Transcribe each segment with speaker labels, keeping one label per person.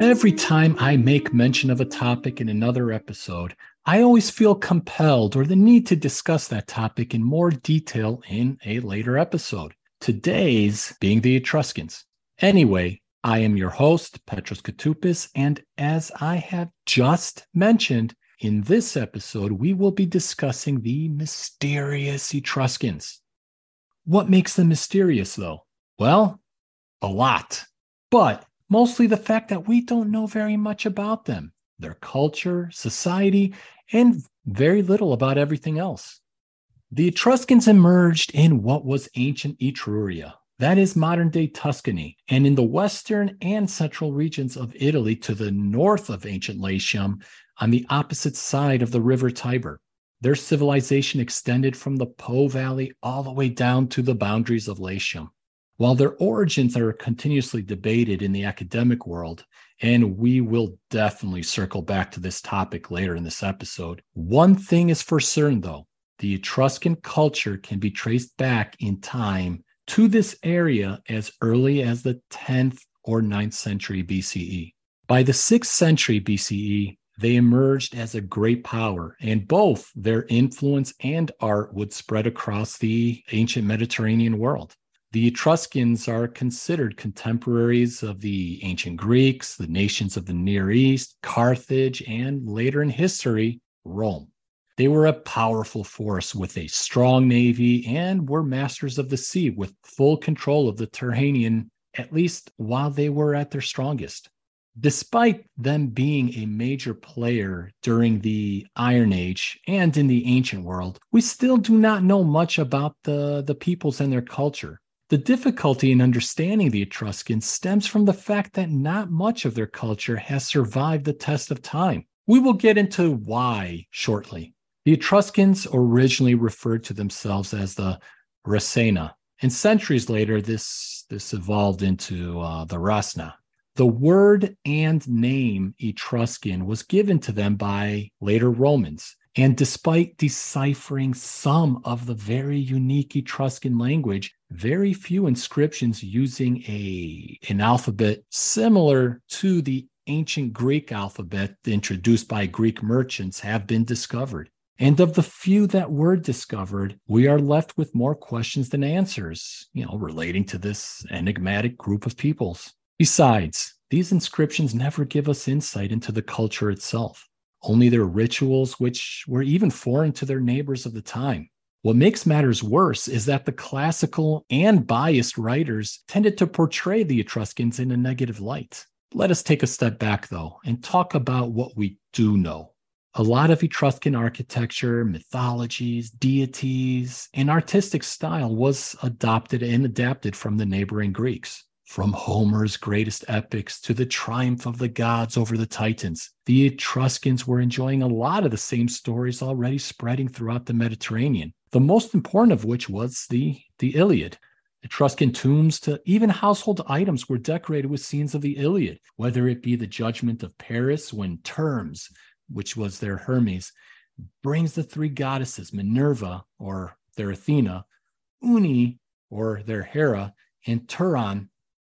Speaker 1: Every time I make mention of a topic in another episode, I always feel compelled or the need to discuss that topic in more detail in a later episode. Today's being the Etruscans. Anyway, I am your host, Petros Koutoupis, and as I have just mentioned, in this episode, we will be discussing the mysterious Etruscans. What makes them mysterious, though? Well, a lot. But mostly the fact that we don't know very much about them, their culture, society, and very little about everything else. The Etruscans emerged in what was ancient Etruria, that is modern day Tuscany, and in the western and central regions of Italy to the north of ancient Latium on the opposite side of the river Tiber. Their civilization extended from the Po Valley all the way down to the boundaries of Latium. While their origins are continuously debated in the academic world, and we will definitely circle back to this topic later in this episode, one thing is for certain though the Etruscan culture can be traced back in time to this area as early as the 10th or 9th century BCE. By the 6th century BCE, they emerged as a great power, and both their influence and art would spread across the ancient Mediterranean world. The Etruscans are considered contemporaries of the ancient Greeks, the nations of the Near East, Carthage, and later in history, Rome. They were a powerful force with a strong navy and were masters of the sea with full control of the Tyrrhenian, at least while they were at their strongest. Despite them being a major player during the Iron Age and in the ancient world, we still do not know much about the, the peoples and their culture. The difficulty in understanding the Etruscans stems from the fact that not much of their culture has survived the test of time. We will get into why shortly. The Etruscans originally referred to themselves as the Rasenna, and centuries later, this, this evolved into uh, the Rasna. The word and name Etruscan was given to them by later Romans, and despite deciphering some of the very unique Etruscan language, very few inscriptions using a, an alphabet similar to the ancient Greek alphabet introduced by Greek merchants have been discovered. And of the few that were discovered, we are left with more questions than answers, you know, relating to this enigmatic group of peoples. Besides, these inscriptions never give us insight into the culture itself only their rituals, which were even foreign to their neighbors of the time. What makes matters worse is that the classical and biased writers tended to portray the Etruscans in a negative light. Let us take a step back, though, and talk about what we do know. A lot of Etruscan architecture, mythologies, deities, and artistic style was adopted and adapted from the neighboring Greeks. From Homer's greatest epics to the triumph of the gods over the Titans, the Etruscans were enjoying a lot of the same stories already spreading throughout the Mediterranean, the most important of which was the, the Iliad. Etruscan tombs to even household items were decorated with scenes of the Iliad, whether it be the judgment of Paris when Turms, which was their Hermes, brings the three goddesses, Minerva or their Athena, Uni or their Hera, and Turan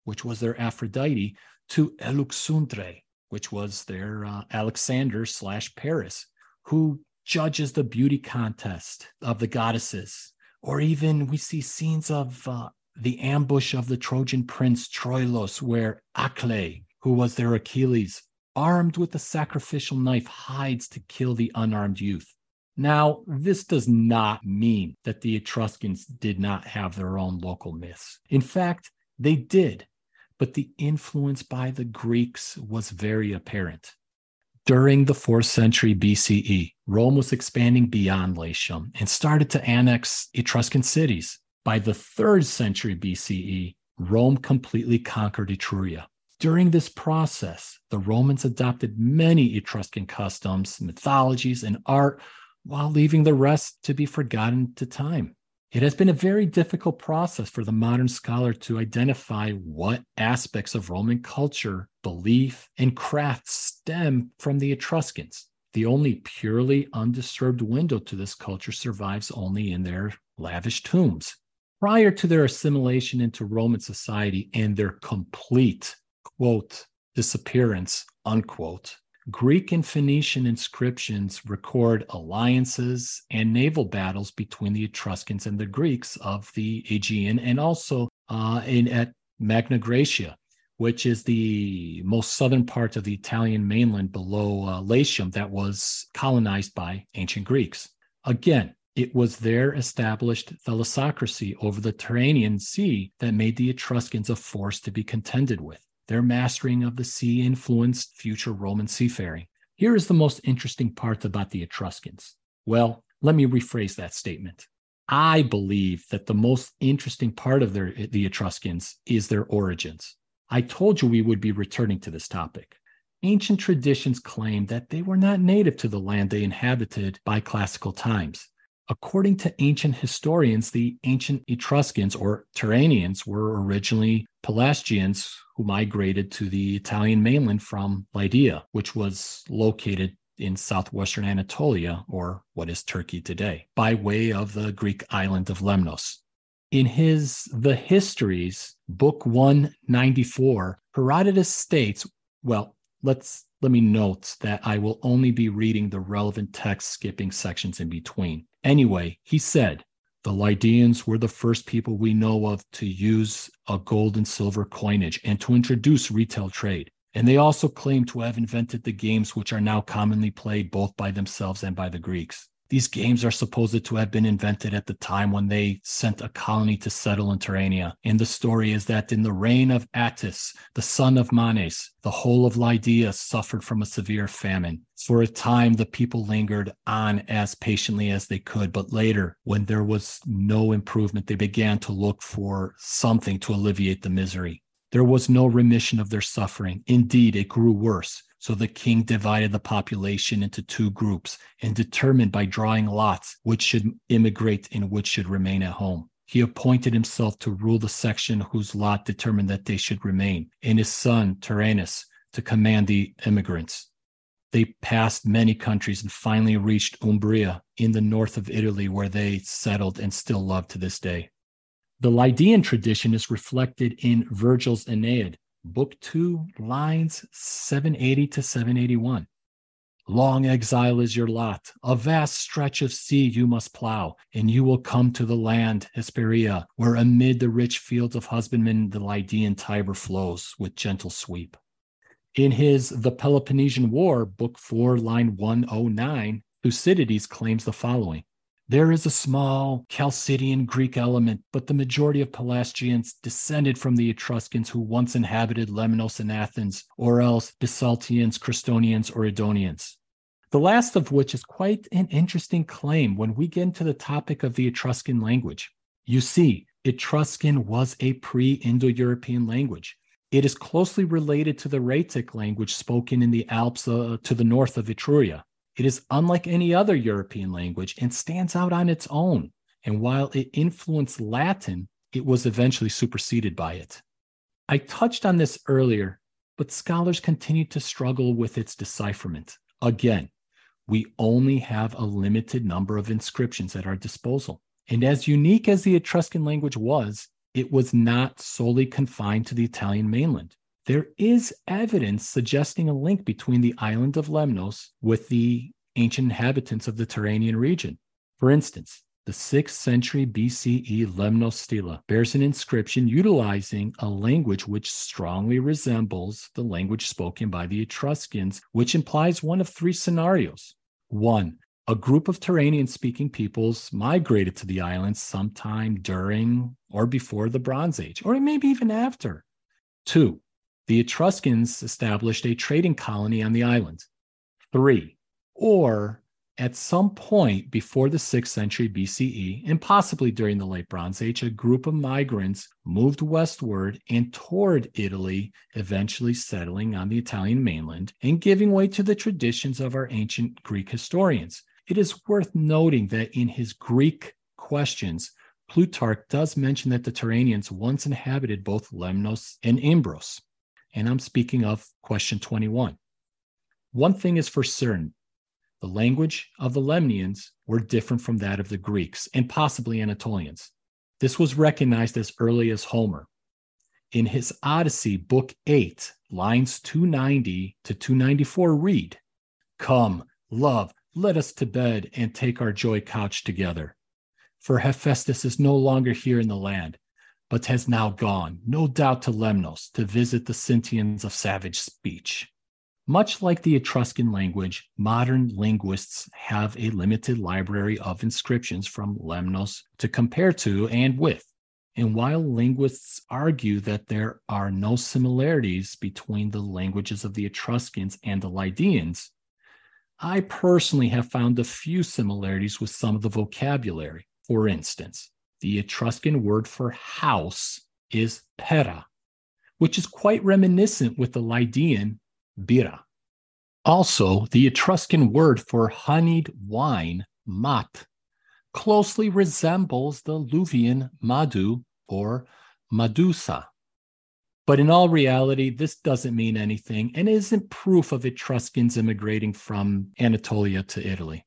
Speaker 1: which was their Aphrodite, to Eluxuntre, which was their uh, Alexander slash Paris, who judges the beauty contest of the goddesses. Or even we see scenes of uh, the ambush of the Trojan prince Troilus, where Achle, who was their Achilles, armed with a sacrificial knife, hides to kill the unarmed youth. Now, this does not mean that the Etruscans did not have their own local myths. In fact, they did, but the influence by the Greeks was very apparent. During the 4th century BCE, Rome was expanding beyond Latium and started to annex Etruscan cities. By the 3rd century BCE, Rome completely conquered Etruria. During this process, the Romans adopted many Etruscan customs, mythologies, and art while leaving the rest to be forgotten to time. It has been a very difficult process for the modern scholar to identify what aspects of Roman culture, belief, and craft stem from the Etruscans. The only purely undisturbed window to this culture survives only in their lavish tombs. Prior to their assimilation into Roman society and their complete, quote, disappearance, unquote. Greek and Phoenician inscriptions record alliances and naval battles between the Etruscans and the Greeks of the Aegean and also uh, in, at Magna Graecia, which is the most southern part of the Italian mainland below uh, Latium that was colonized by ancient Greeks. Again, it was their established thalassocracy over the Tyrrhenian Sea that made the Etruscans a force to be contended with. Their mastering of the sea influenced future Roman seafaring. Here is the most interesting part about the Etruscans. Well, let me rephrase that statement. I believe that the most interesting part of their, the Etruscans is their origins. I told you we would be returning to this topic. Ancient traditions claim that they were not native to the land they inhabited by classical times. According to ancient historians, the ancient Etruscans or Tyrrhenians were originally Pelasgians who migrated to the Italian mainland from Lydia, which was located in southwestern Anatolia, or what is Turkey today, by way of the Greek island of Lemnos. In his The Histories, Book 194, Herodotus states, well, let's let me note that I will only be reading the relevant text, skipping sections in between. Anyway, he said, the Lydians were the first people we know of to use a gold and silver coinage and to introduce retail trade. And they also claim to have invented the games which are now commonly played both by themselves and by the Greeks. These games are supposed to have been invented at the time when they sent a colony to settle in Tyrrhenia. And the story is that in the reign of Attis, the son of Manes, the whole of Lydia suffered from a severe famine. For a time, the people lingered on as patiently as they could, but later, when there was no improvement, they began to look for something to alleviate the misery. There was no remission of their suffering. Indeed, it grew worse. So the king divided the population into two groups and determined by drawing lots which should immigrate and which should remain at home. He appointed himself to rule the section whose lot determined that they should remain, and his son, Tyrrhenus, to command the immigrants. They passed many countries and finally reached Umbria in the north of Italy, where they settled and still love to this day. The Lydian tradition is reflected in Virgil's Aeneid, Book 2, lines 780 to 781. Long exile is your lot. A vast stretch of sea you must plow, and you will come to the land, Hesperia, where amid the rich fields of husbandmen the Lydian Tiber flows with gentle sweep. In his The Peloponnesian War, Book 4, line 109, Thucydides claims the following there is a small Chalcidian Greek element, but the majority of Pelasgians descended from the Etruscans who once inhabited Lemnos and Athens, or else Bisaltians, Crestonians, or Edonians. The last of which is quite an interesting claim when we get into the topic of the Etruscan language. You see, Etruscan was a pre Indo European language. It is closely related to the Raetic language spoken in the Alps uh, to the north of Etruria. It is unlike any other European language and stands out on its own. And while it influenced Latin, it was eventually superseded by it. I touched on this earlier, but scholars continue to struggle with its decipherment. Again, we only have a limited number of inscriptions at our disposal. And as unique as the Etruscan language was, it was not solely confined to the Italian mainland there is evidence suggesting a link between the island of Lemnos with the ancient inhabitants of the Tyrrhenian region. For instance, the 6th century BCE Lemnos stela bears an inscription utilizing a language which strongly resembles the language spoken by the Etruscans, which implies one of three scenarios. One, a group of Tyrrhenian speaking peoples migrated to the island sometime during or before the Bronze Age, or maybe even after. Two, the Etruscans established a trading colony on the island. Three, or at some point before the 6th century BCE, and possibly during the late Bronze Age, a group of migrants moved westward and toward Italy, eventually settling on the Italian mainland and giving way to the traditions of our ancient Greek historians. It is worth noting that in his Greek questions, Plutarch does mention that the Tyrrhenians once inhabited both Lemnos and Imbros and I'm speaking of question 21. One thing is for certain the language of the Lemnians were different from that of the Greeks and possibly Anatolians. This was recognized as early as Homer. in his Odyssey, Book 8, lines 290 to 294 read Come, love, let us to bed and take our joy couch together. For Hephaestus is no longer here in the land, but has now gone, no doubt to Lemnos, to visit the Sintians of savage speech. Much like the Etruscan language, modern linguists have a limited library of inscriptions from Lemnos to compare to and with. And while linguists argue that there are no similarities between the languages of the Etruscans and the Lydians, I personally have found a few similarities with some of the vocabulary. For instance, the Etruscan word for house is pera, which is quite reminiscent with the Lydian bira. Also, the Etruscan word for honeyed wine, mat, closely resembles the Luvian madu or madusa. But in all reality, this doesn't mean anything and isn't proof of Etruscans immigrating from Anatolia to Italy.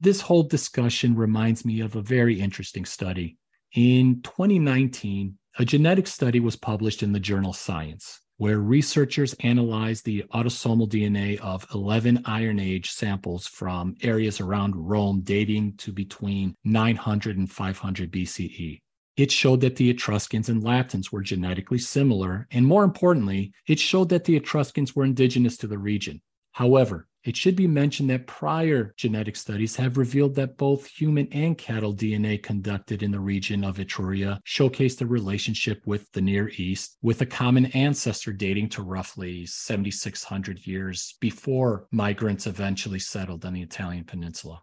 Speaker 1: This whole discussion reminds me of a very interesting study in 2019, a genetic study was published in the journal Science, where researchers analyzed the autosomal DNA of 11 Iron Age samples from areas around Rome dating to between 900 and 500 BCE. It showed that the Etruscans and Latins were genetically similar, and more importantly, it showed that the Etruscans were indigenous to the region. However, it should be mentioned that prior genetic studies have revealed that both human and cattle DNA conducted in the region of Etruria showcased a relationship with the Near East, with a common ancestor dating to roughly 7,600 years before migrants eventually settled on the Italian peninsula.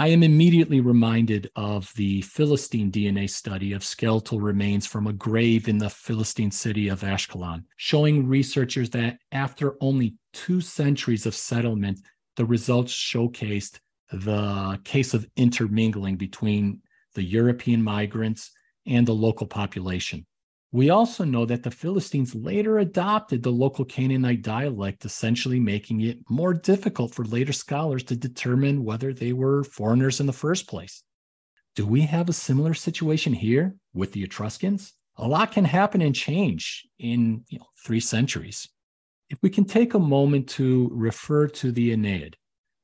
Speaker 1: I am immediately reminded of the Philistine DNA study of skeletal remains from a grave in the Philistine city of Ashkelon, showing researchers that after only two centuries of settlement, the results showcased the case of intermingling between the European migrants and the local population. We also know that the Philistines later adopted the local Canaanite dialect, essentially making it more difficult for later scholars to determine whether they were foreigners in the first place. Do we have a similar situation here with the Etruscans? A lot can happen and change in you know, three centuries. If we can take a moment to refer to the Aeneid,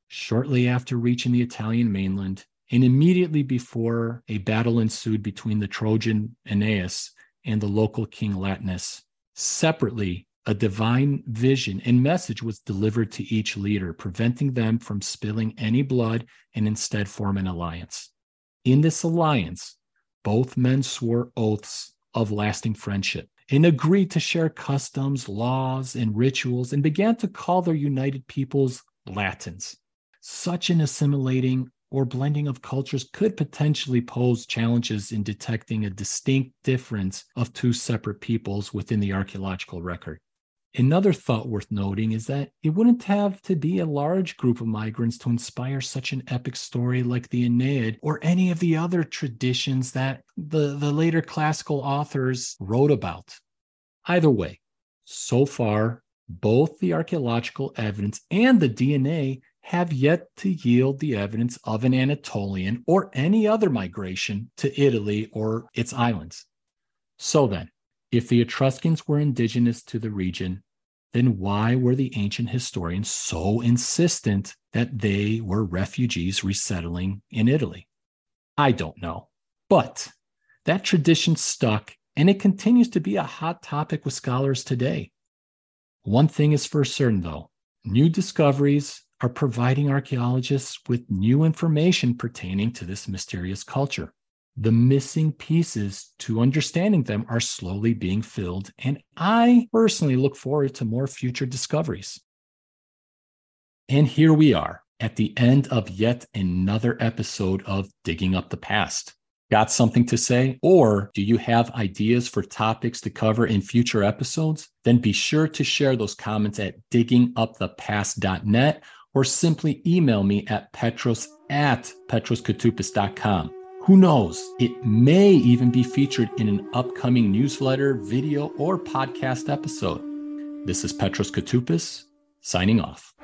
Speaker 1: shortly after reaching the Italian mainland, and immediately before a battle ensued between the Trojan Aeneas and the local king Latinus. Separately, a divine vision and message was delivered to each leader, preventing them from spilling any blood and instead form an alliance. In this alliance, both men swore oaths of lasting friendship and agreed to share customs, laws, and rituals and began to call their united peoples Latins. Such an assimilating or blending of cultures could potentially pose challenges in detecting a distinct difference of two separate peoples within the archaeological record. Another thought worth noting is that it wouldn't have to be a large group of migrants to inspire such an epic story like the Aeneid or any of the other traditions that the, the later classical authors wrote about. Either way, so far, both the archaeological evidence and the DNA have yet to yield the evidence of an Anatolian or any other migration to Italy or its islands. So then, if the Etruscans were indigenous to the region, then why were the ancient historians so insistent that they were refugees resettling in Italy? I don't know. But that tradition stuck and it continues to be a hot topic with scholars today. One thing is for certain, though new discoveries are providing archaeologists with new information pertaining to this mysterious culture. The missing pieces to understanding them are slowly being filled, and I personally look forward to more future discoveries. And here we are at the end of yet another episode of Digging Up the Past. Got something to say? Or do you have ideas for topics to cover in future episodes? Then be sure to share those comments at diggingupthepast.net or simply email me at petros at petroskoutoupis.com. Who knows? It may even be featured in an upcoming newsletter, video, or podcast episode. This is Petros Koutoupis signing off.